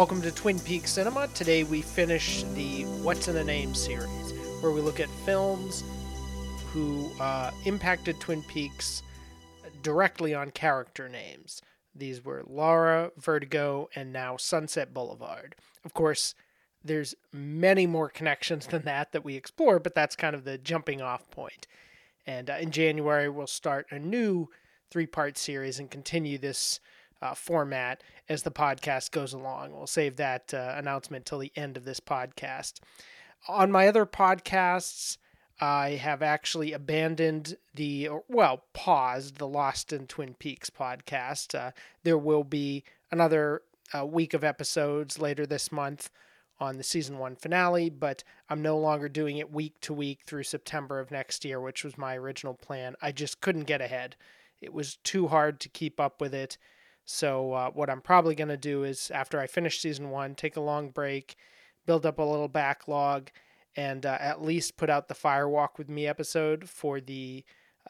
Welcome to Twin Peaks Cinema. Today we finish the What's in a Name series, where we look at films who uh, impacted Twin Peaks directly on character names. These were Laura, Vertigo, and now Sunset Boulevard. Of course, there's many more connections than that that we explore, but that's kind of the jumping off point. And uh, in January, we'll start a new three part series and continue this uh, format as the podcast goes along. We'll save that uh, announcement till the end of this podcast. On my other podcasts, I have actually abandoned the, well, paused the Lost in Twin Peaks podcast. Uh, there will be another uh, week of episodes later this month on the season one finale, but I'm no longer doing it week to week through September of next year, which was my original plan. I just couldn't get ahead. It was too hard to keep up with it. So, uh, what I'm probably going to do is after I finish season one, take a long break, build up a little backlog, and uh, at least put out the Fire Walk with Me episode for the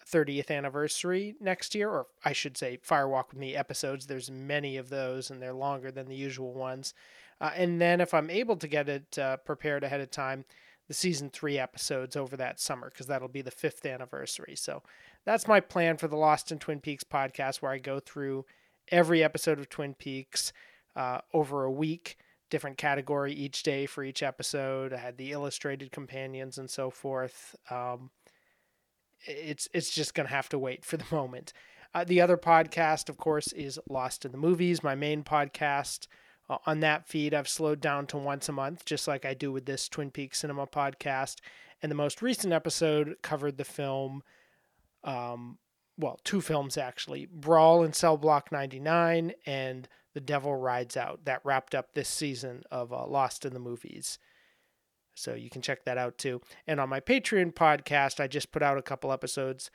30th anniversary next year, or I should say, Fire Walk with Me episodes. There's many of those, and they're longer than the usual ones. Uh, and then, if I'm able to get it uh, prepared ahead of time, the season three episodes over that summer, because that'll be the fifth anniversary. So that's my plan for the Lost in Twin Peaks podcast, where I go through every episode of Twin Peaks uh, over a week different category each day for each episode. I had the illustrated companions and so forth. Um, it's it's just gonna have to wait for the moment. Uh, the other podcast, of course, is Lost in the Movies, my main podcast. Uh, on that feed, I've slowed down to once a month, just like I do with this Twin Peaks Cinema podcast. And the most recent episode covered the film, um, well, two films actually Brawl in Cell Block 99 and the Devil Rides Out. That wrapped up this season of uh, Lost in the Movies. So you can check that out too. And on my Patreon podcast, I just put out a couple episodes,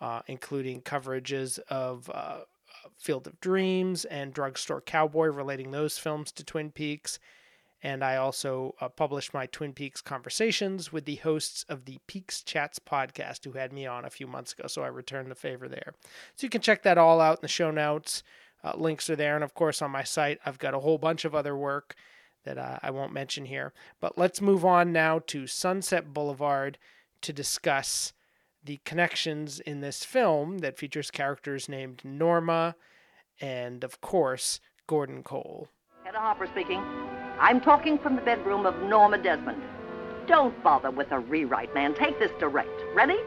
uh, including coverages of uh, Field of Dreams and Drugstore Cowboy, relating those films to Twin Peaks. And I also uh, published my Twin Peaks conversations with the hosts of the Peaks Chats podcast, who had me on a few months ago. So I returned the favor there. So you can check that all out in the show notes. Uh, links are there. And of course, on my site, I've got a whole bunch of other work that uh, I won't mention here. But let's move on now to Sunset Boulevard to discuss the connections in this film that features characters named Norma and, of course, Gordon Cole. Hedda Hopper speaking. I'm talking from the bedroom of Norma Desmond. Don't bother with a rewrite, man. Take this direct. Ready?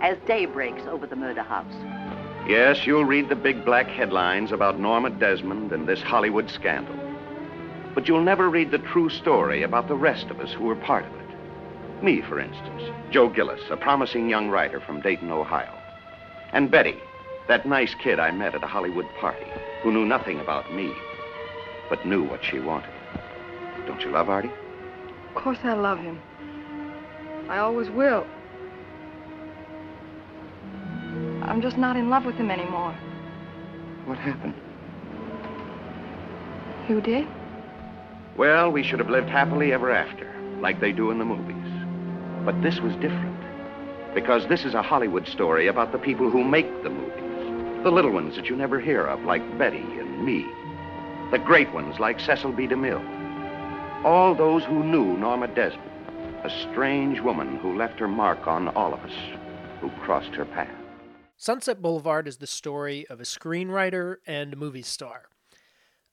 As day breaks over the murder house. Yes, you'll read the big black headlines about Norma Desmond and this Hollywood scandal. But you'll never read the true story about the rest of us who were part of it. Me, for instance, Joe Gillis, a promising young writer from Dayton, Ohio. And Betty, that nice kid I met at a Hollywood party, who knew nothing about me, but knew what she wanted. Don't you love Artie? Of course I love him. I always will. I'm just not in love with him anymore. What happened? You did? Well, we should have lived happily ever after, like they do in the movies. But this was different. Because this is a Hollywood story about the people who make the movies. The little ones that you never hear of, like Betty and me. The great ones, like Cecil B. DeMille. All those who knew Norma Desmond. A strange woman who left her mark on all of us who crossed her path. Sunset Boulevard is the story of a screenwriter and a movie star.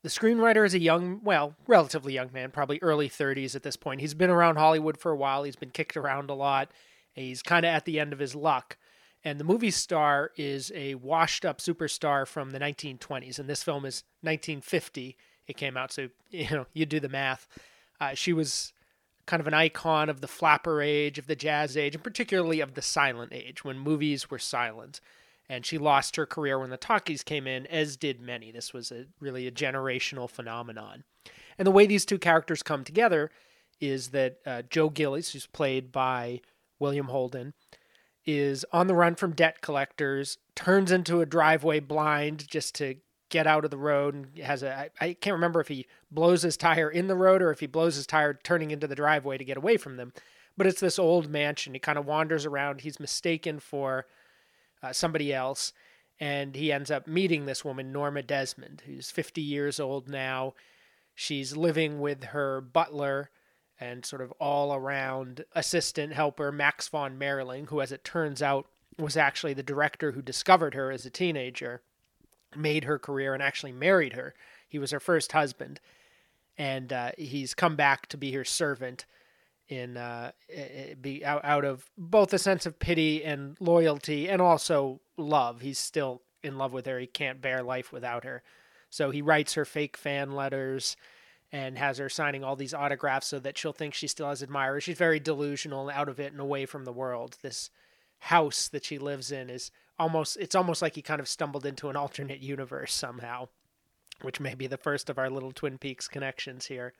The screenwriter is a young, well, relatively young man, probably early 30s at this point. He's been around Hollywood for a while, he's been kicked around a lot, he's kind of at the end of his luck. And the movie star is a washed up superstar from the 1920s, and this film is 1950. It came out, so you know you do the math. Uh, she was kind of an icon of the flapper age, of the jazz age, and particularly of the silent age when movies were silent and she lost her career when the talkies came in, as did many. This was a really a generational phenomenon. And the way these two characters come together is that uh, Joe Gillis, who's played by William Holden, is on the run from debt collectors, turns into a driveway blind just to get out of the road, and has a I, I can't remember if he blows his tire in the road or if he blows his tire turning into the driveway to get away from them. But it's this old mansion. He kind of wanders around. He's mistaken for uh, somebody else, and he ends up meeting this woman, Norma Desmond, who's 50 years old now. She's living with her butler and sort of all around assistant helper, Max von Mayerling, who, as it turns out, was actually the director who discovered her as a teenager, made her career, and actually married her. He was her first husband. And uh, he's come back to be her servant in uh, be out, out of both a sense of pity and loyalty and also love. He's still in love with her. He can't bear life without her. So he writes her fake fan letters and has her signing all these autographs so that she'll think she still has admirers. She's very delusional out of it and away from the world. This house that she lives in is almost it's almost like he kind of stumbled into an alternate universe somehow, which may be the first of our little Twin Peaks connections here.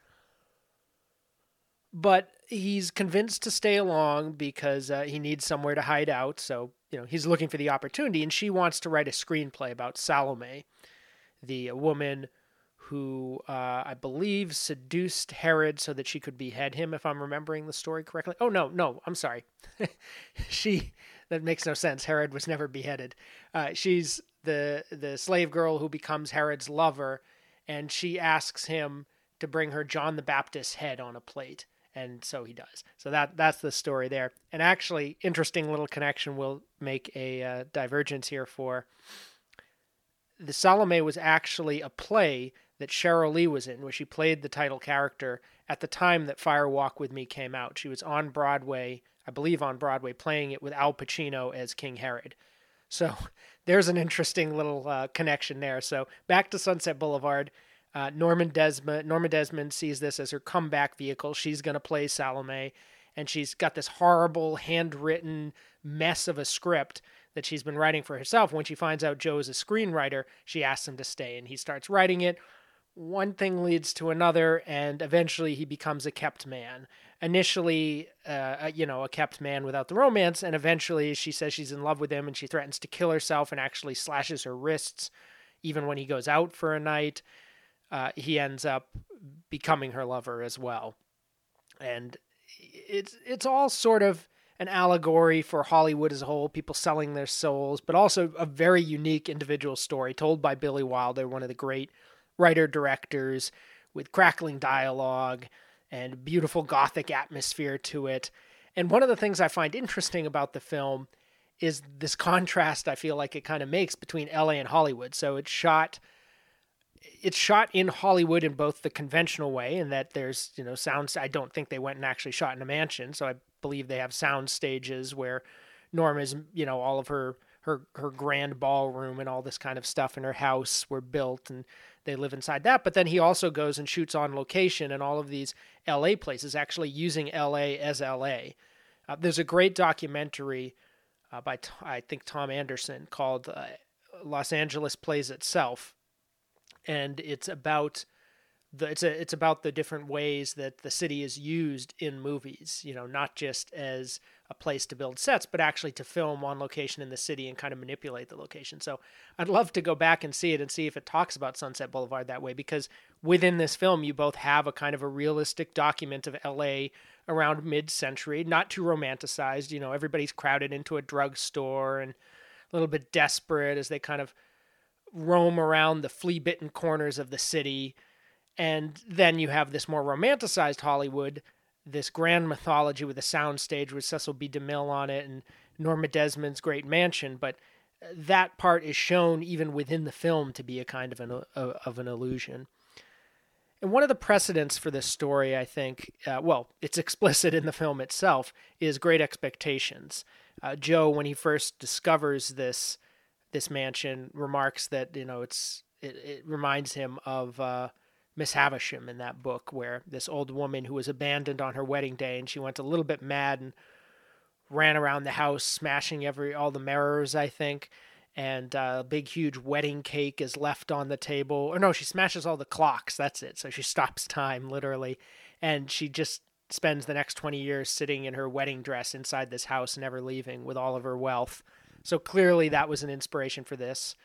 But he's convinced to stay along because uh, he needs somewhere to hide out. So, you know, he's looking for the opportunity, and she wants to write a screenplay about Salome, the woman who uh, I believe seduced Herod so that she could behead him, if I'm remembering the story correctly. Oh no, no, I'm sorry. she that makes no sense. Herod was never beheaded. Uh, she's the the slave girl who becomes Herod's lover, and she asks him to bring her John the Baptist's head on a plate, and so he does. So that that's the story there. And actually, interesting little connection. We'll make a uh, divergence here for the Salome was actually a play that Sheryl Lee was in, where she played the title character at the time that Fire Walk with Me came out. She was on Broadway, I believe on Broadway, playing it with Al Pacino as King Herod. So there's an interesting little uh, connection there. So back to Sunset Boulevard. Uh, Norman Desmond Norma Desmond sees this as her comeback vehicle. She's going to play Salome, and she's got this horrible handwritten mess of a script that she's been writing for herself. When she finds out Joe is a screenwriter, she asks him to stay, and he starts writing it one thing leads to another, and eventually he becomes a kept man. Initially, uh, you know, a kept man without the romance, and eventually she says she's in love with him and she threatens to kill herself and actually slashes her wrists even when he goes out for a night. Uh, he ends up becoming her lover as well. And it's it's all sort of an allegory for Hollywood as a whole, people selling their souls, but also a very unique individual story told by Billy Wilder, one of the great writer directors with crackling dialogue and beautiful gothic atmosphere to it. And one of the things I find interesting about the film is this contrast I feel like it kind of makes between LA and Hollywood. So it's shot it's shot in Hollywood in both the conventional way and that there's, you know, sounds I don't think they went and actually shot in a mansion, so I believe they have sound stages where Norma's, you know, all of her her her grand ballroom and all this kind of stuff in her house were built and they live inside that. But then he also goes and shoots on location in all of these LA places, actually using LA as LA. Uh, there's a great documentary uh, by, I think, Thom Andersen called uh, Los Angeles Plays Itself. And it's about the it's a it's about the different ways that the city is used in movies. You know, not just as a place to build sets, but actually to film on location in the city and kind of manipulate the location. So I'd love to go back and see it and see if it talks about Sunset Boulevard that way because within this film you both have a kind of a realistic document of LA around mid-century, not too romanticized. You know, everybody's crowded into a drugstore and a little bit desperate as they kind of roam around the flea-bitten corners of the city and then you have this more romanticized Hollywood, this grand mythology with a soundstage with Cecil B. DeMille on it and Norma Desmond's great mansion, but that part is shown even within the film to be a kind of an of an illusion. And one of the precedents for this story, I think, uh, well, it's explicit in the film itself, is Great Expectations. Uh, Joe, when he first discovers this this mansion, remarks that you know it's it, it reminds him of uh, Miss Havisham in that book, where this old woman who was abandoned on her wedding day and she went a little bit mad and ran around the house smashing every all the mirrors, I think. And uh, a big, huge wedding cake is left on the table. Or no, she smashes all the clocks. That's it. So she stops time, literally. And she just spends the next 20 years sitting in her wedding dress inside this house, never leaving with all of her wealth. So clearly that was an inspiration for this,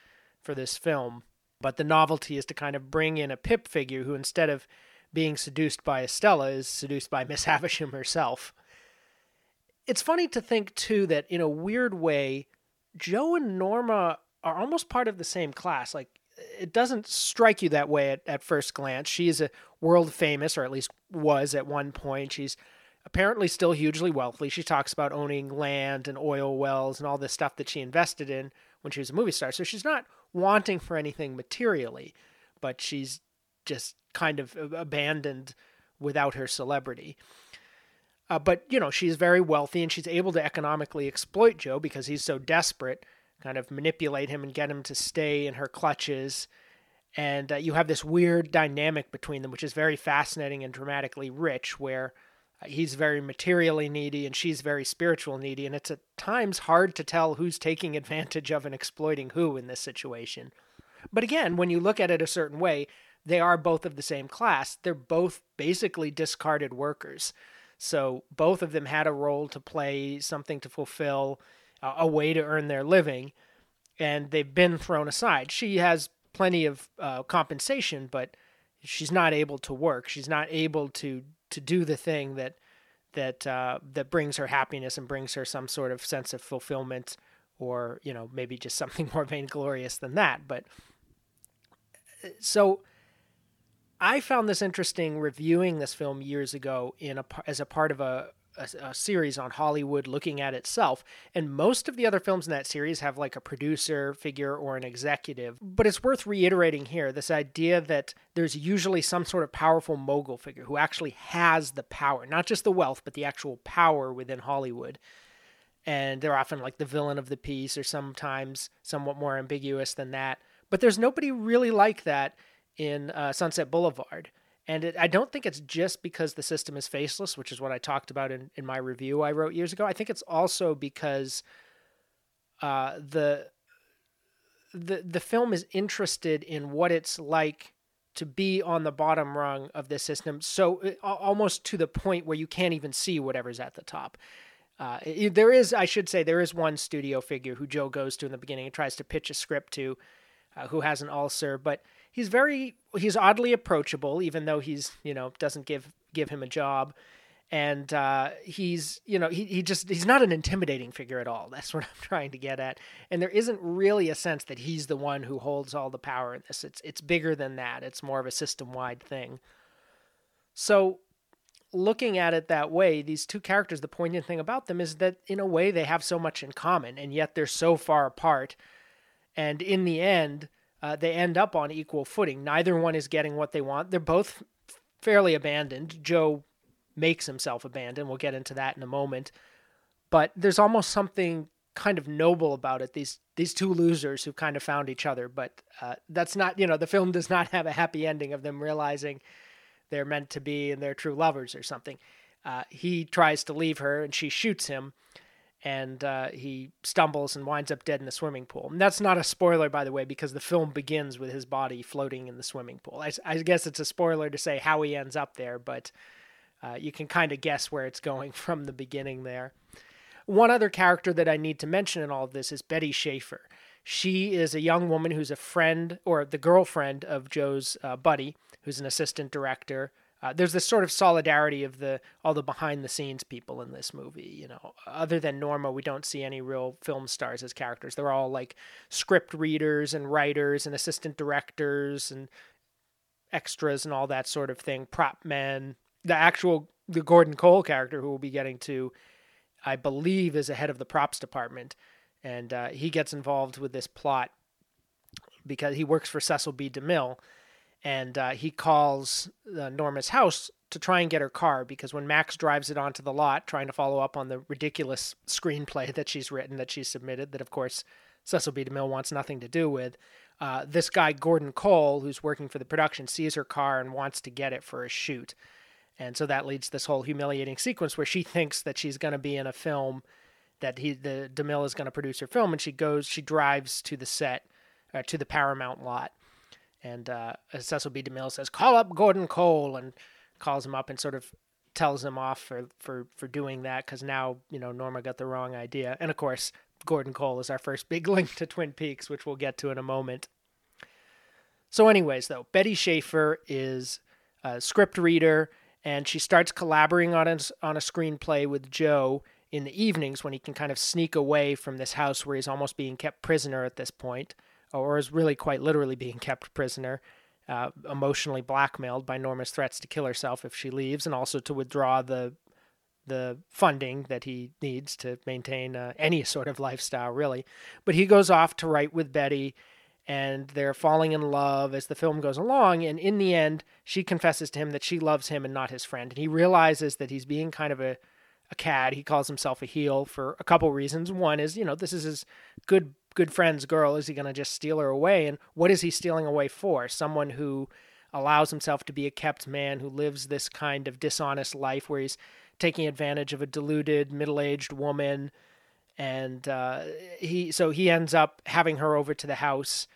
for this film. But the novelty is to kind of bring in a Pip figure who, instead of being seduced by Estella, is seduced by Miss Havisham herself. It's funny to think, too, that in a weird way, Joe and Norma are almost part of the same class. Like, it doesn't strike you that way at, at first glance. She is a world famous, or at least was at one point. She's apparently still hugely wealthy. She talks about owning land and oil wells and all this stuff that she invested in when she was a movie star. So she's not wanting for anything materially, but she's just kind of abandoned without her celebrity. Uh, but you know she's very wealthy and she's able to economically exploit Joe because he's so desperate, kind of manipulate him and get him to stay in her clutches. And uh, you have this weird dynamic between them, which is very fascinating and dramatically rich, where he's very materially needy and she's very spiritual needy. And it's at times hard to tell who's taking advantage of and exploiting who in this situation. But again when you look at it a certain way they are both of the same class. They're both basically discarded workers. So both of them had a role to play something to fulfill a way to earn their living and they've been thrown aside. She has plenty of uh, compensation but she's not able to work. She's not able to to do the thing that that uh, that brings her happiness and brings her some sort of sense of fulfillment, or you know maybe just something more vainglorious than that. But uh, so I found this interesting reviewing this film years ago in a as a part of a a, a, series on Hollywood looking at itself. And most of the other films in that series have like a producer figure or an executive. But it's worth reiterating here this idea that there's usually some sort of powerful mogul figure who actually has the power, not just the wealth, but the actual power within Hollywood. And they're often like the villain of the piece or sometimes somewhat more ambiguous than that. But there's nobody really like that in uh, Sunset Boulevard. And it, I don't think it's just because the system is faceless, which is what I talked about in, in my review I wrote years ago. I think it's also because uh, the the the film is interested in what it's like to be on the bottom rung of this system, so uh, almost to the point where you can't even see whatever's at the top. Uh, it, there is, I should say, there is one studio figure who Joe goes to in the beginning and tries to pitch a script to, uh, who has an ulcer, but he's very he's oddly approachable, even though he's you know doesn't give give him a job, and uh, he's you know he he just he's not an intimidating figure at all. That's what I'm trying to get at. And there isn't really a sense that he's the one who holds all the power in this. It's it's bigger than that. It's more of a system wide thing. So looking at it that way, these two characters, the poignant thing about them is that in a way they have so much in common, and yet they're so far apart. And in the end, uh, they end up on equal footing. Neither one is getting what they want. They're both fairly abandoned. Joe makes himself abandoned. We'll get into that in a moment. But there's almost something kind of noble about it. These these two losers who kind of found each other, but uh, that's not you know the film does not have a happy ending of them realizing they're meant to be and they're true lovers or something. Uh, he tries to leave her and she shoots him and uh, he stumbles and winds up dead in the swimming pool. And that's not a spoiler, by the way, because the film begins with his body floating in the swimming pool. I, I guess it's a spoiler to say how he ends up there, but uh, you can kind of guess where it's going from the beginning there. One other character that I need to mention in all of this is Betty Schaefer. She is a young woman who's a friend or the girlfriend of Joe's uh, buddy, who's an assistant director uh, there's this sort of solidarity of the all the behind the scenes people in this movie. You know, other than Norma, we don't see any real film stars as characters. They're all like script readers and writers and assistant directors and extras and all that sort of thing. Prop men. The actual the Gordon Cole character who we'll be getting to, I believe, is a head of the props department, and uh, he gets involved with this plot because he works for Cecil B. DeMille and uh, he calls uh, Norma's house to try and get her car because when Max drives it onto the lot, trying to follow up on the ridiculous screenplay that she's written, that she's submitted, that of course Cecil B. DeMille wants nothing to do with, uh, this guy Gordon Cole, who's working for the production, sees her car and wants to get it for a shoot, and so that leads this whole humiliating sequence where she thinks that she's going to be in a film that he the DeMille is going to produce her film, and she goes, she drives to the set, uh, to the Paramount lot and uh, Cecil B. DeMille says, "Call up Gordon Cole," and calls him up and sort of tells him off for for for doing that because now you know Norma got the wrong idea. And of course, Gordon Cole is our first big link to Twin Peaks, which we'll get to in a moment. So, anyways, though, Betty Schaefer is a script reader, and she starts collaborating on a, on a screenplay with Joe in the evenings when he can kind of sneak away from this house where he's almost being kept prisoner at this point or is really quite literally being kept prisoner, uh, emotionally blackmailed by Norma's threats to kill herself if she leaves, and also to withdraw the the funding that he needs to maintain uh, any sort of lifestyle, really. But he goes off to write with Betty, and they're falling in love as the film goes along. And in the end, she confesses to him that she loves him and not his friend. And he realizes that he's being kind of a, a cad. He calls himself a heel for a couple reasons. One is, you know, this is his good good friend's girl. Is he going to just steal her away? And what is he stealing away for? Someone who allows himself to be a kept man who lives this kind of dishonest life where he's taking advantage of a deluded middle-aged woman and uh, he so he ends up having her over to the house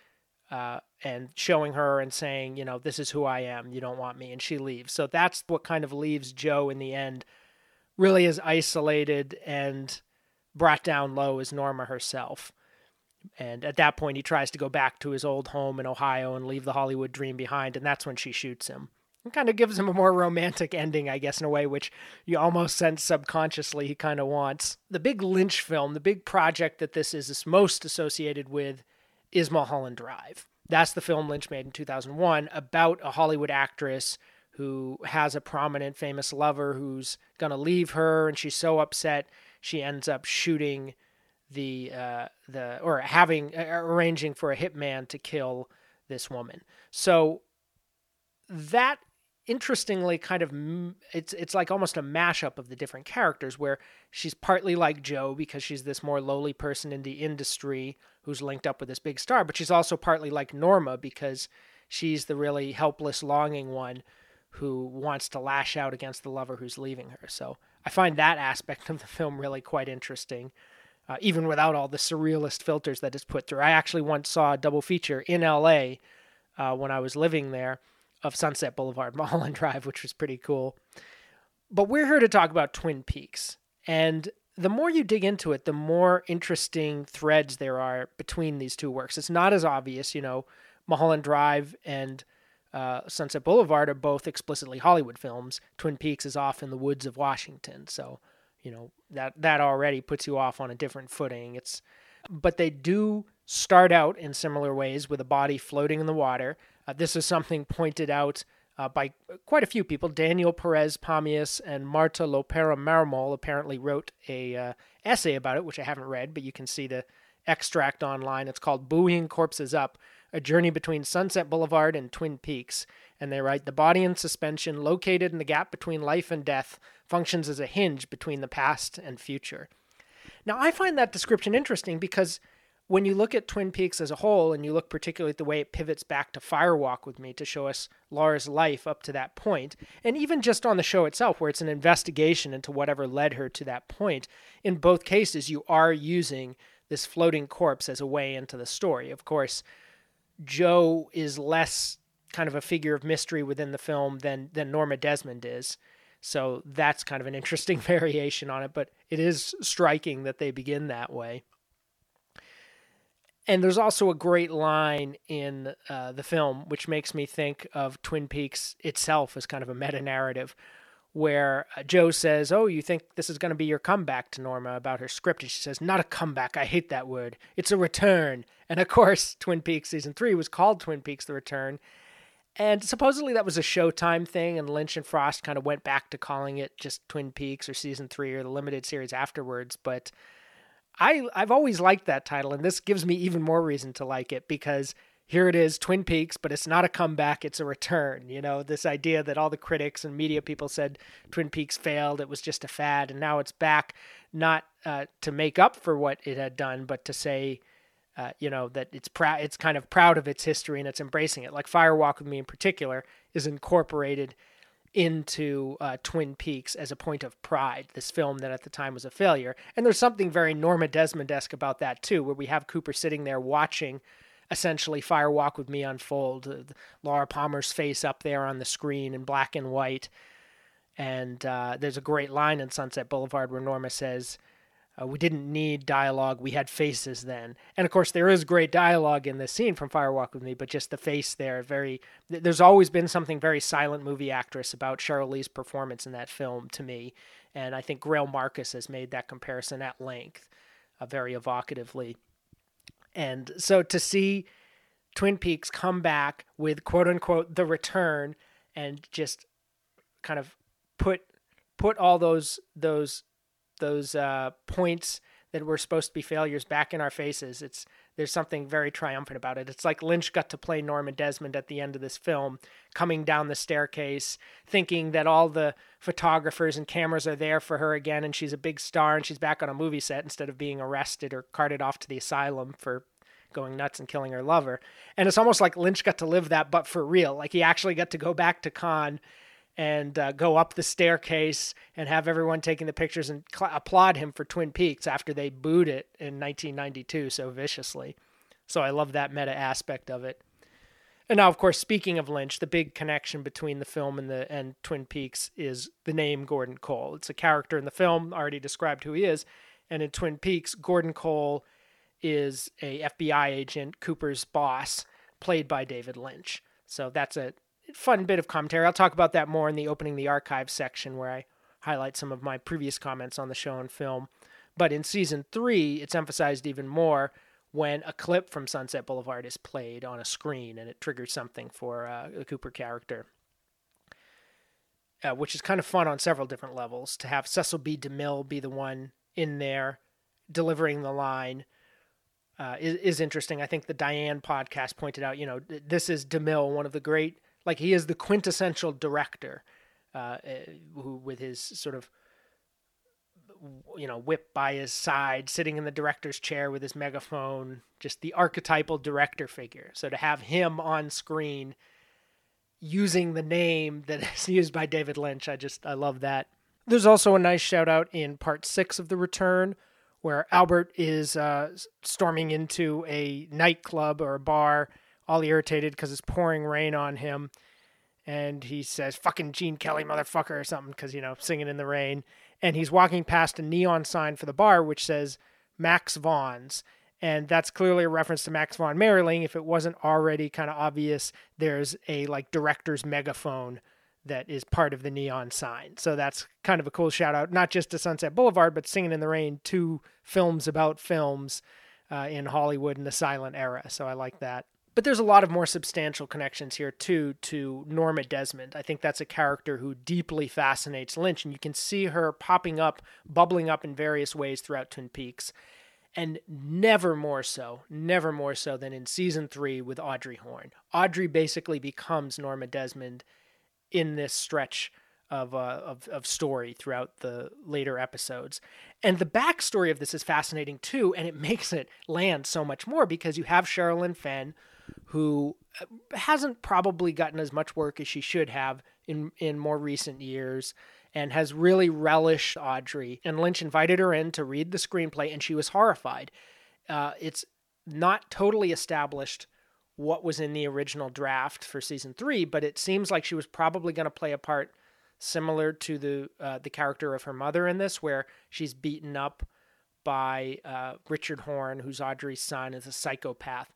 uh, and showing her and saying you know this is who i am you don't want me and she leaves so that's what kind of leaves joe in the end really as isolated and brought down low as norma herself and at that point he tries to go back to his old home in ohio and leave the hollywood dream behind and that's when she shoots him it kind of gives him a more romantic ending, I guess, in a way, which you almost sense subconsciously he kind of wants. The big Lynch film, the big project that this is most associated with, is Mulholland Drive. That's the film Lynch made in 2001 about a Hollywood actress who has a prominent, famous lover who's going to leave her, and she's so upset she ends up shooting the uh, the or having uh, arranging for a hitman to kill this woman. So that interestingly kind of it's it's like almost a mashup of the different characters where she's partly like Joe because she's this more lowly person in the industry who's linked up with this big star but she's also partly like Norma because she's the really helpless longing one who wants to lash out against the lover who's leaving her so I find that aspect of the film really quite interesting uh, even without all the surrealist filters that it's put through I actually once saw a double feature in LA uh, when I was living there of Sunset Boulevard, Mulholland Drive, which was pretty cool. But we're here to talk about Twin Peaks. And the more you dig into it, the more interesting threads there are between these two works. It's not as obvious, you know, Mulholland Drive and uh, Sunset Boulevard are both explicitly Hollywood films. Twin Peaks is off in the woods of Washington, so you know that that already puts you off on a different footing. It's but they do start out in similar ways with a body floating in the water. Uh, this is something pointed out uh, by quite a few people. Daniel Perez Pamies and Marta Lopera Marmol apparently wrote a uh, essay about it, which I haven't read, but you can see the extract online. It's called Buoying Corpses Up, a journey between Sunset Boulevard and Twin Peaks. And they write, the body in suspension, located in the gap between life and death, functions as a hinge between the past and future. Now, I find that description interesting because when you look at Twin Peaks as a whole, and you look particularly at the way it pivots back to Fire Walk with Me to show us Laura's life up to that point, and even just on the show itself, where it's an investigation into whatever led her to that point, in both cases, you are using this floating corpse as a way into the story. Of course, Joe is less kind of a figure of mystery within the film than than Norma Desmond is. So that's kind of an interesting variation on it, but it is striking that they begin that way. And there's also a great line in uh, the film which makes me think of Twin Peaks itself as kind of a meta narrative, where uh, Joe says, Oh, you think this is going to be your comeback to Norma about her script? And she says, Not a comeback. I hate that word. It's a return. And of course, Twin Peaks season three was called Twin Peaks The Return. And supposedly that was a Showtime thing, and Lynch and Frost kind of went back to calling it just Twin Peaks or season three or the limited series afterwards. But I I've always liked that title, and this gives me even more reason to like it because here it is, Twin Peaks, but it's not a comeback, it's a return. You know, this idea that all the critics and media people said Twin Peaks failed, it was just a fad, and now it's back, not uh, to make up for what it had done, but to say, uh, you know, that it's proud, it's kind of proud of its history and it's embracing it. Like Fire Walk with Me in particular is incorporated into uh, Twin Peaks as a point of pride, this film that at the time was a failure. And there's something very Norma Desmond esque about that, too, where we have Cooper sitting there watching essentially Fire Walk with Me unfold, uh, Laura Palmer's face up there on the screen in black and white. And uh, there's a great line in Sunset Boulevard where Norma says, uh, we didn't need dialogue. We had faces then. And of course, there is great dialogue in this scene from Fire Walk with Me, but just the face there, very. There's always been something very silent movie actress about Sheryl Lee's performance in that film to me. And I think Greil Marcus has made that comparison at length, uh, very evocatively. And so to see Twin Peaks come back with quote unquote the return and just kind of put put all those those those uh, points that were supposed to be failures back in our faces. It's there's something very triumphant about it. It's like Lynch got to play Norman Desmond at the end of this film, coming down the staircase, thinking that all the photographers and cameras are there for her again, and she's a big star and she's back on a movie set instead of being arrested or carted off to the asylum for going nuts and killing her lover. And it's almost like Lynch got to live that, but for real. Like he actually got to go back to Cannes and uh, go up the staircase and have everyone taking the pictures and cl- applaud him for Twin Peaks after they booed it in 1992 so viciously. So I love that meta aspect of it. And now, of course, speaking of Lynch, the big connection between the film and the and Twin Peaks is the name Gordon Cole. It's a character in the film, already described who he is, and in Twin Peaks, Gordon Cole is a FBI agent, Cooper's boss, played by David Lynch. So that's a fun bit of commentary. I'll talk about that more in the opening the archive section where I highlight some of my previous comments on the show and film. But in season three, it's emphasized even more when a clip from Sunset Boulevard is played on a screen and it triggers something for uh, the Cooper character. Uh, which is kind of fun on several different levels. To have Cecil B. DeMille be the one in there delivering the line uh, is, is interesting. I think the Diane podcast pointed out, you know, this is DeMille, one of the great like he is the quintessential director, uh, eh, who with his sort of you know whip by his side, sitting in the director's chair with his megaphone, just the archetypal director figure. So to have him on screen using the name that is used by David Lynch, I just I love that. There's also a nice shout out in part six of The Return, where Albert is uh, storming into a nightclub or a bar all irritated because it's pouring rain on him. And he says, fucking Gene Kelly, motherfucker, or something, because, you know, singing in the rain. And he's walking past a neon sign for the bar, which says Max Vaughn's. And that's clearly a reference to Max von Mayerling. If it wasn't already kind of obvious, there's a like director's megaphone that is part of the neon sign. So that's kind of a cool shout out, not just to Sunset Boulevard, but Singing in the Rain, two films about films uh, in Hollywood in the silent era. So I like that but there's a lot of more substantial connections here too to Norma Desmond. I think that's a character who deeply fascinates Lynch, and you can see her popping up, bubbling up in various ways throughout Twin Peaks, and never more so, never more so than in season three with Audrey Horne. Audrey basically becomes Norma Desmond in this stretch of, uh, of of story throughout the later episodes. And the backstory of this is fascinating too, and it makes it land so much more because you have Sherilyn Fenn who uh, hasn't probably gotten as much work as she should have in in more recent years and has really relished Audrey. And Lynch invited her in to read the screenplay, and she was horrified. Uh, it's not totally established what was in the original draft for season three, but it seems like she was probably going to play a part similar to the uh, the character of her mother in this, where she's beaten up by uh, Richard Horne, who's Audrey's son, is a psychopath.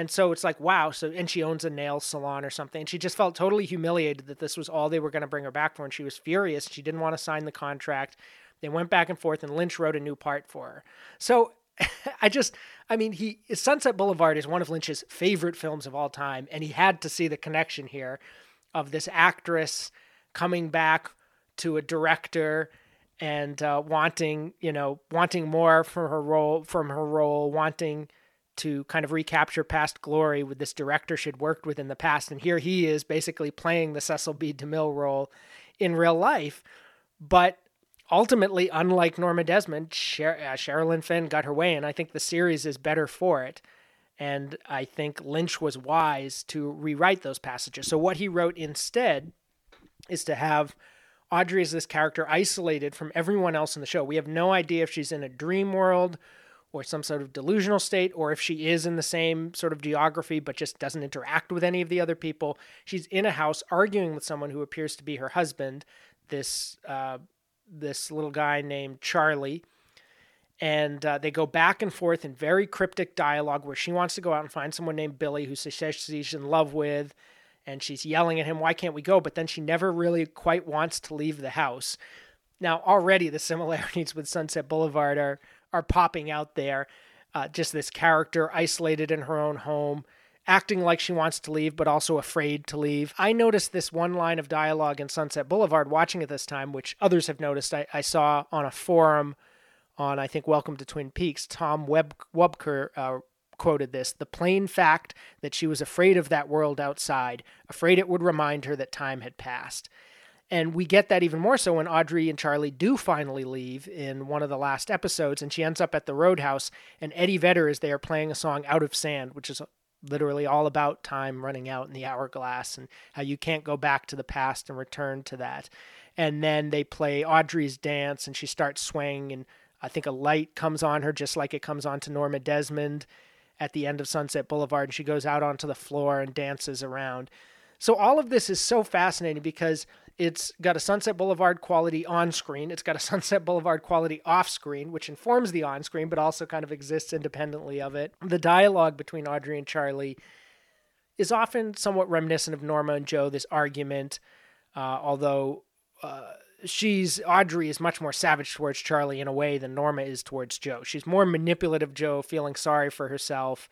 And so it's like, wow. So, and she owns a nail salon or something. And she just felt totally humiliated that this was all they were going to bring her back for. And she was furious. She didn't want to sign the contract. They went back and forth, and Lynch wrote a new part for her. So I just, I mean, he Sunset Boulevard is one of Lynch's favorite films of all time. And he had to see the connection here of this actress coming back to a director and uh, wanting, you know, wanting more from her role, from her role, wanting to kind of recapture past glory with this director she'd worked with in the past. And here he is basically playing the Cecil B. DeMille role in real life. But ultimately, unlike Norma Desmond, Sher- uh, Sherilyn Fenn got her way, and I think the series is better for it. And I think Lynch was wise to rewrite those passages. So, what he wrote instead is to have Audrey as this character isolated from everyone else in the show. We have no idea if she's in a dream world or some sort of delusional state, or if she is in the same sort of geography but just doesn't interact with any of the other people. She's in a house arguing with someone who appears to be her husband, this uh, this little guy named Charlie. And uh, they go back and forth in very cryptic dialogue where she wants to go out and find someone named Billy who she says she's in love with. And she's yelling at him, Why can't we go? But then she never really quite wants to leave the house. Now, already the similarities with Sunset Boulevard are are popping out there. Uh, just this character isolated in her own home, acting like she wants to leave, but also afraid to leave. I noticed this one line of dialogue in Sunset Boulevard watching it this time, which others have noticed. I, I saw on a forum on, I think, Welcome to Twin Peaks. Tom Web, Webker uh, quoted this the plain fact that she was afraid of that world outside, afraid it would remind her that time had passed. And we get that even more so when Audrey and Charlie do finally leave in one of the last episodes, and she ends up at the Roadhouse, and Eddie Vedder is there playing a song Out of Sand, which is literally all about time running out in the hourglass and how you can't go back to the past and return to that. And then they play Audrey's dance, and she starts swaying, and I think a light comes on her just like it comes on to Norma Desmond at the end of Sunset Boulevard, and she goes out onto the floor and dances around. So all of this is so fascinating because it's got a Sunset Boulevard quality on screen. It's got a Sunset Boulevard quality off screen, which informs the on screen, but also kind of exists independently of it. The dialogue between Audrey and Charlie is often somewhat reminiscent of Norma and Joe, this argument, uh, although uh, she's Audrey is much more savage towards Charlie in a way than Norma is towards Joe. She's more manipulative Joe, feeling sorry for herself,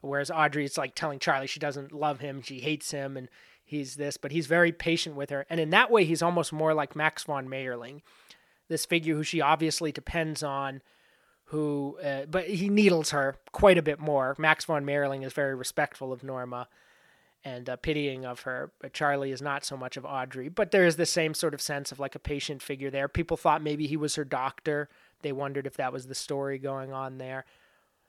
whereas Audrey is like telling Charlie she doesn't love him, she hates him, and he's this, but he's very patient with her. And in that way, he's almost more like Max von Mayerling, this figure who she obviously depends on, who, uh, but he needles her quite a bit more. Max von Mayerling is very respectful of Norma and uh, pitying of her. But Charlie is not so much of Audrey, but there is the same sort of sense of like a patient figure there. People thought maybe he was her doctor. They wondered if that was the story going on there.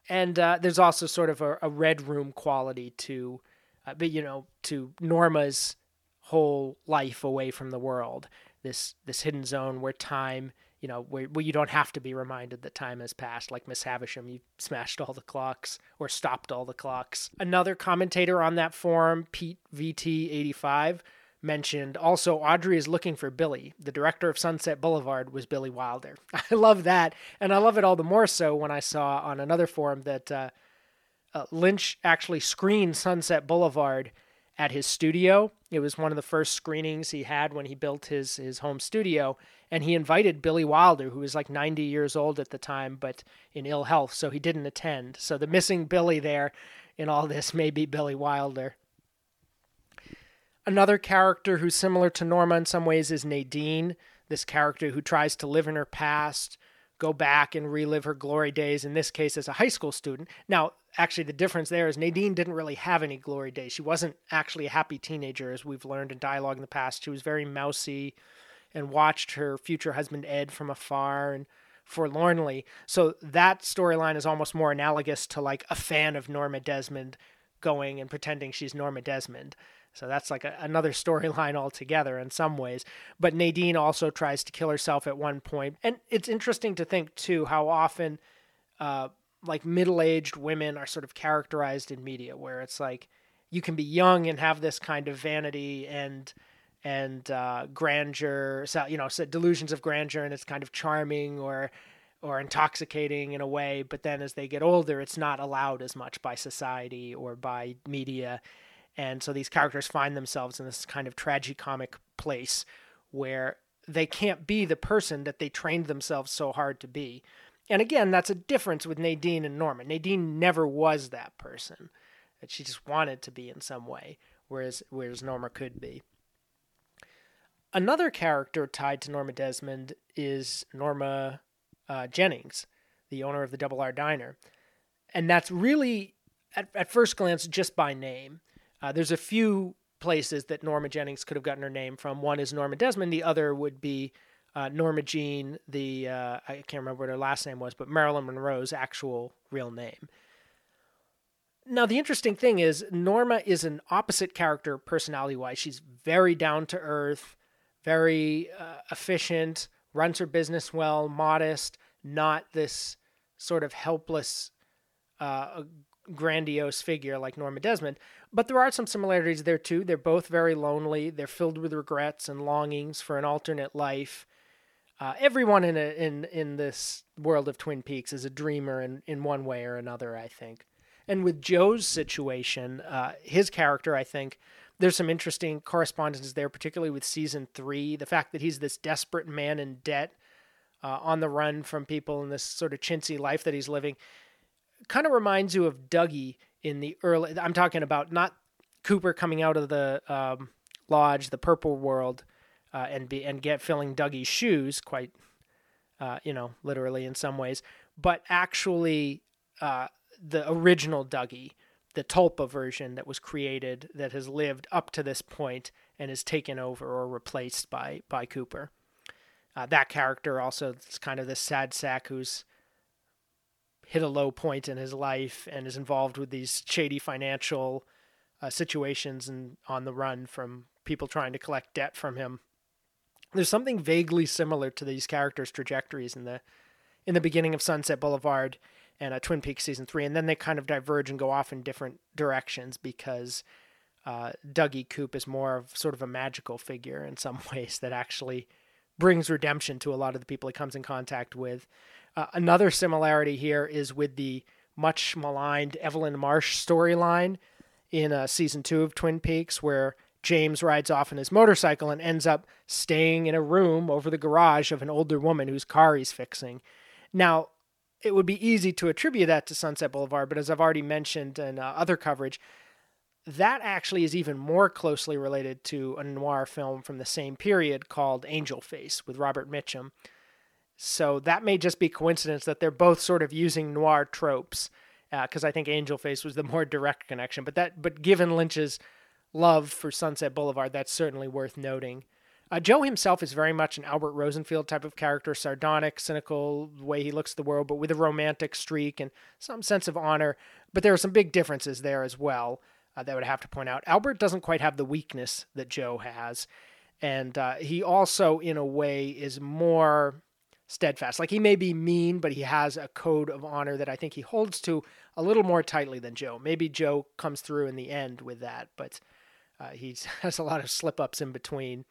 And uh, there's also sort of a, a red room quality to uh, but you know, to Norma's whole life away from the world, this this hidden zone where time, you know, where, where you don't have to be reminded that time has passed. Like Miss Havisham, you smashed all the clocks or stopped all the clocks. Another commentator on that forum, Pete VT85, mentioned also Audrey is looking for Billy. The director of Sunset Boulevard was Billy Wilder. I love that, and I love it all the more so when I saw on another forum that. Uh, uh, Lynch actually screened Sunset Boulevard at his studio. It was one of the first screenings he had when he built his his home studio, and he invited Billy Wilder, who was like 90 years old at the time, but in ill health, so he didn't attend. So the missing Billy there in all this may be Billy Wilder. Another character who's similar to Norma in some ways is Nadine, this character who tries to live in her past, go back and relive her glory days, in this case as a high school student. Now, actually, the difference there is Nadine didn't really have any glory days. She wasn't actually a happy teenager, as we've learned in dialogue in the past. She was very mousy and watched her future husband Ed from afar and forlornly. So that storyline is almost more analogous to like a fan of Norma Desmond going and pretending she's Norma Desmond. So that's like a, another storyline altogether in some ways. But Nadine also tries to kill herself at one point. And it's interesting to think, too, how often uh, like middle aged women are sort of characterized in media, where it's like you can be young and have this kind of vanity and and uh, grandeur, so, you know, so delusions of grandeur, and it's kind of charming or or intoxicating in a way. But then as they get older, it's not allowed as much by society or by media and so these characters find themselves in this kind of tragicomic place where they can't be the person that they trained themselves so hard to be. And again, that's a difference with Nadine and Norma. Nadine never was that person. That she just wanted to be in some way, whereas whereas Norma could be. Another character tied to Norma Desmond is Norma uh, Jennings, the owner of the Double R Diner. And that's really, at, at first glance, just by name. Uh, there's a few places that Norma Jennings could have gotten her name from. One is Norma Desmond. The other would be uh, Norma Jean. The uh, I can't remember what her last name was, but Marilyn Monroe's actual real name. Now the interesting thing is Norma is an opposite character personality wise. She's very down to earth, very uh, efficient, runs her business well, modest, not this sort of helpless, uh, grandiose figure like Norma Desmond. But there are some similarities there too. They're both very lonely. They're filled with regrets and longings for an alternate life. Uh, everyone in a, in in this world of Twin Peaks is a dreamer in in one way or another. I think. And with Joe's situation, uh, his character, I think, there's some interesting correspondences there, particularly with season three. The fact that he's this desperate man in debt, uh, on the run from people in this sort of chintzy life that he's living, kind of reminds you of Dougie in the early. I'm talking about not Cooper coming out of the um, lodge, the purple world, uh, and be and get filling Dougie's shoes, quite, uh, you know, literally in some ways, but actually uh, the original Dougie, the Tulpa version that was created that has lived up to this point and is taken over or replaced by by Cooper. Uh, that character also is kind of this sad sack who's hit a low point in his life and is involved with these shady financial uh, situations and on the run from people trying to collect debt from him. There's something vaguely similar to these characters' trajectories in the in the beginning of Sunset Boulevard and uh, Twin Peaks season three, and then they kind of diverge and go off in different directions because uh, Dougie Coop is more of sort of a magical figure in some ways that actually brings redemption to a lot of the people he comes in contact with. Uh, another similarity here is with the much maligned Evelyn Marsh storyline in uh, season two of Twin Peaks, where James rides off on his motorcycle and ends up staying in a room over the garage of an older woman whose car he's fixing. Now, it would be easy to attribute that to Sunset Boulevard, but as I've already mentioned in uh, other coverage, that actually is even more closely related to a noir film from the same period called Angel Face with Robert Mitchum. So that may just be coincidence that they're both sort of using noir tropes, because uh, I think Angel Face was the more direct connection. But that, but given Lynch's love for Sunset Boulevard, that's certainly worth noting. Uh, Joe himself is very much an Albert Rosenfield type of character, sardonic, cynical, the way he looks at the world, but with a romantic streak and some sense of honor. But there are some big differences there as well uh, that I would have to point out. Albert doesn't quite have the weakness that Joe has. And uh, he also, in a way, is more steadfast. Like he may be mean, but he has a code of honor that I think he holds to a little more tightly than Joe. Maybe Joe comes through in the end with that, but uh, he has a lot of slip ups in between.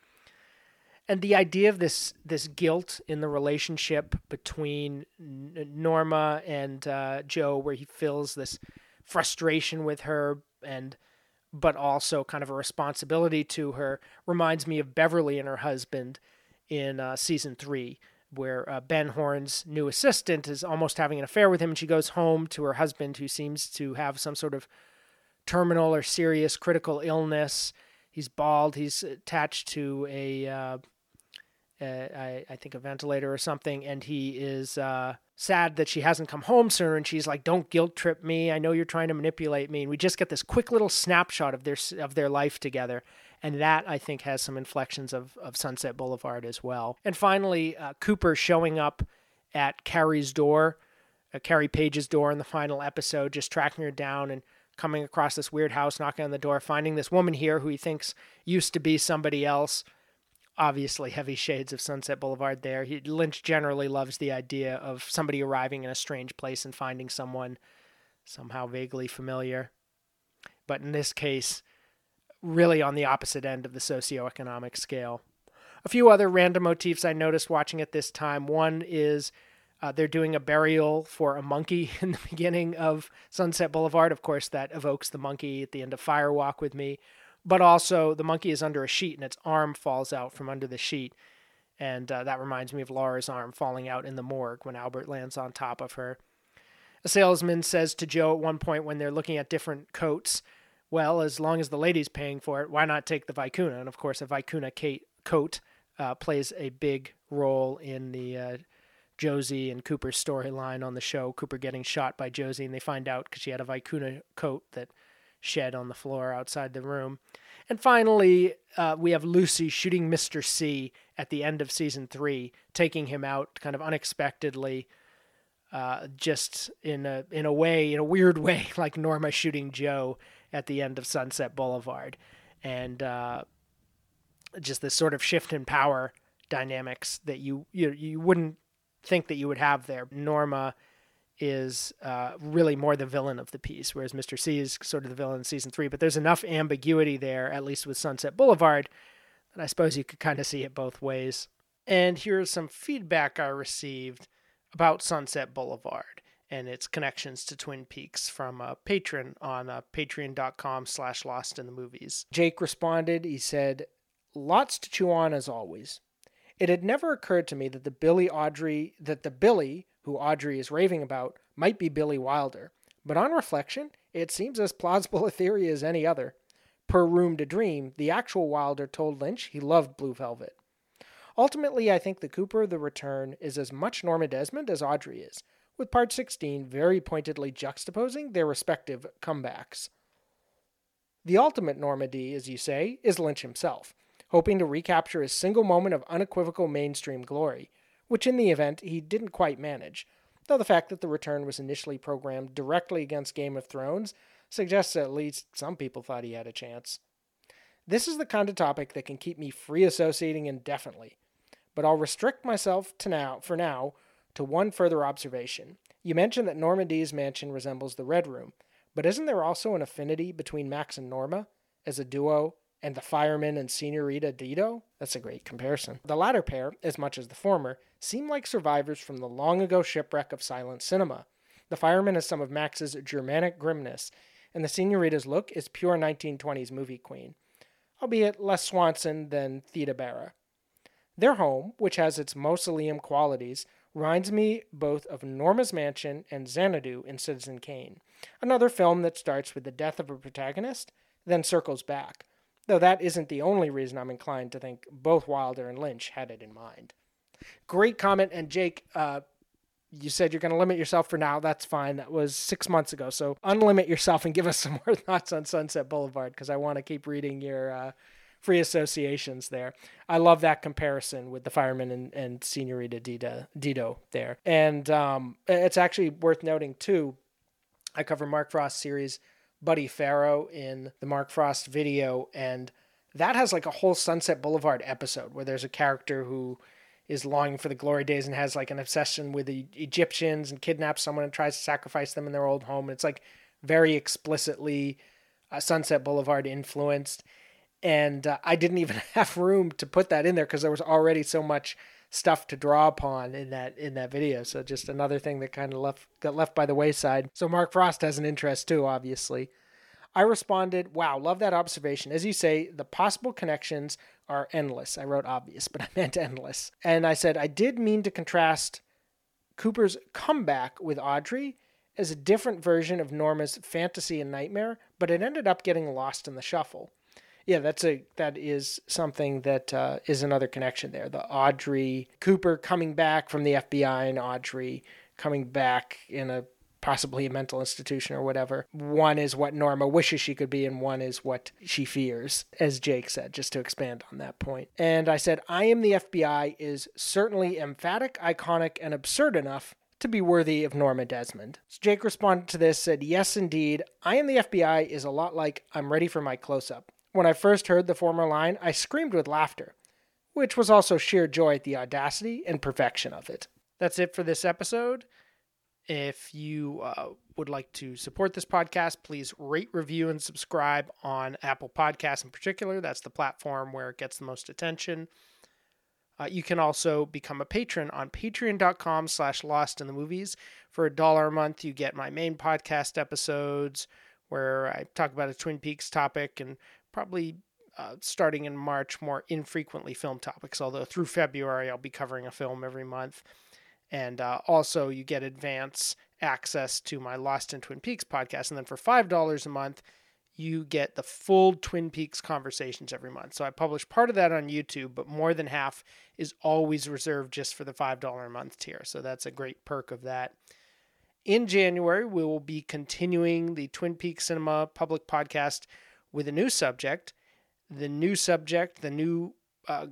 And the idea of this this guilt in the relationship between Norma and uh, Joe, where he feels this frustration with her and but also kind of a responsibility to her, reminds me of Beverly and her husband in uh, season three, where uh, Ben Horne's new assistant is almost having an affair with him, and she goes home to her husband, who seems to have some sort of terminal or serious critical illness. He's bald. He's attached to a uh, uh, I, I, think a ventilator or something, and he is uh, sad that she hasn't come home sooner. And she's like, "Don't guilt trip me. I know you're trying to manipulate me." And we just get this quick little snapshot of their of their life together, and that I think has some inflections of of Sunset Boulevard as well. And finally, uh, Cooper showing up at Carrie's door, uh, Carrie Page's door in the final episode, just tracking her down and coming across this weird house, knocking on the door, finding this woman here who he thinks used to be somebody else obviously heavy shades of Sunset Boulevard there. He, Lynch generally loves the idea of somebody arriving in a strange place and finding someone somehow vaguely familiar. But in this case, really on the opposite end of the socioeconomic scale. A few other random motifs I noticed watching at this time. One is uh, they're doing a burial for a monkey in the beginning of Sunset Boulevard. Of course, that evokes the monkey at the end of Fire Walk with Me but also the monkey is under a sheet and its arm falls out from under the sheet. And uh, that reminds me of Laura's arm falling out in the morgue when Albert lands on top of her. A salesman says to Joe at one point when they're looking at different coats, well, as long as the lady's paying for it, why not take the Vicuna? And of course, a Vicuna coat uh, plays a big role in the uh, Josie and Cooper's storyline on the show. Cooper getting shot by Josie, and they find out because she had a Vicuna coat that shed on the floor outside the room. And finally, uh, we have Lucy shooting Mr. C at the end of season three, taking him out kind of unexpectedly, uh, just in a in a way, in a weird way, like Norma shooting Joe at the end of Sunset Boulevard, and uh, just this sort of shift in power dynamics that you you you wouldn't think that you would have there. Norma is uh, really more the villain of the piece, whereas Mr. C is sort of the villain in season three. But there's enough ambiguity there, at least with Sunset Boulevard, that I suppose you could kind of see it both ways. And here's some feedback I received about Sunset Boulevard and its connections to Twin Peaks from a patron on uh, patreon.com slash lost in the movies. Jake responded, he said, Lots to chew on as always. It had never occurred to me that the Billy Audrey that the Billy who Audrey is raving about, might be Billy Wilder. But on reflection, it seems as plausible a theory as any other. Per Room to Dream, the actual Wilder told Lynch he loved Blue Velvet. Ultimately, I think the Cooper of the Return is as much Norma Desmond as Audrey is, with Part 16 very pointedly juxtaposing their respective comebacks. The ultimate Norma D, as you say, is Lynch himself, hoping to recapture his single moment of unequivocal mainstream glory, which in the event he didn't quite manage, though the fact that the return was initially programmed directly against Game of Thrones suggests at least some people thought he had a chance. This is the kind of topic that can keep me free associating indefinitely, but I'll restrict myself to now for now to one further observation. You mentioned that Norma D's mansion resembles the Red Room, but isn't there also an affinity between Max and Norma as a duo and the fireman and Senorita Dido? That's a great comparison. The latter pair, as much as the former, seem like survivors from the long ago shipwreck of silent cinema. The fireman has some of Max's Germanic grimness, and the Senorita's look is pure 1920s movie queen, albeit less Swanson than Theda Bara. Their home, which has its mausoleum qualities, reminds me both of Norma's Mansion and Xanadu in Citizen Kane, another film that starts with the death of a protagonist, then circles back, though that isn't the only reason I'm inclined to think both Wilder and Lynch had it in mind. Great comment, and Jake, uh, you said you're going to limit yourself for now. That's fine. That was six months ago. So unlimit yourself and give us some more thoughts on Sunset Boulevard because I want to keep reading your uh, free associations there. I love that comparison with the fireman and, and Senorita Dido, Dido there. And um, it's actually worth noting, too, I cover Mark Frost's series Buddy Faro in the Mark Frost video, and that has like a whole Sunset Boulevard episode where there's a character who is longing for the glory days and has like an obsession with the Egyptians and kidnaps someone and tries to sacrifice them in their old home. And It's like very explicitly uh, Sunset Boulevard influenced. And uh, I didn't even have room to put that in there because there was already so much stuff to draw upon in that in that video. So just another thing that kind of left got left by the wayside. So Mark Frost has an interest too, obviously. I responded, "Wow, love that observation. As you say, the possible connections are endless." I wrote obvious, but I meant endless. And I said I did mean to contrast Cooper's comeback with Audrey as a different version of Norma's fantasy and nightmare, but it ended up getting lost in the shuffle yeah, that's a that is something that uh, is another connection there. The Audrey Cooper coming back from the FBI and Audrey coming back in a possibly a mental institution or whatever. One is what Norma wishes she could be, and one is what she fears, as Jake said, just to expand on that point. And I said, I am the FBI is certainly emphatic, iconic, and absurd enough to be worthy of Norma Desmond. So Jake responded to this, said, Yes, indeed. I am the FBI is a lot like I'm ready for my close up. When I first heard the former line, I screamed with laughter, which was also sheer joy at the audacity and perfection of it. That's it for this episode. If you uh, would like to support this podcast, please rate, review, and subscribe on Apple Podcasts in particular. That's the platform where it gets the most attention. Uh, you can also become a patron on patreon.com slash lost in the movies. For a dollar a month, you get my main podcast episodes where I talk about a Twin Peaks topic and probably uh, starting in March, more infrequently film topics, although through February I'll be covering a film every month. And uh, also, you get advance access to my Lost in Twin Peaks podcast. And then for $5 a month, you get the full Twin Peaks conversations every month. So I publish part of that on YouTube, but more than half is always reserved just for the $5 a month tier. So that's a great perk of that. In January, we will be continuing the Twin Peaks Cinema public podcast with a new subject. The new subject, the new uh,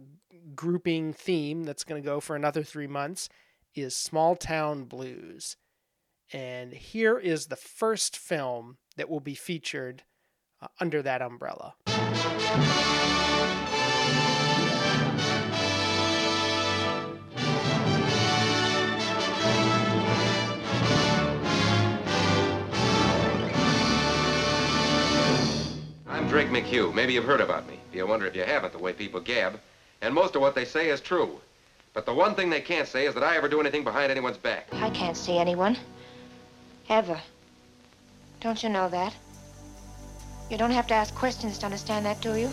grouping theme that's going to go for another three months is Small Town Blues. And here is the first film that will be featured uh, under that umbrella. Drake McHugh. Maybe you've heard about me. You wonder if you haven't, the way people gab. And most of what they say is true. But the one thing they can't say is that I ever do anything behind anyone's back. I can't see anyone. Ever. Don't you know that? You don't have to ask questions to understand that, do you?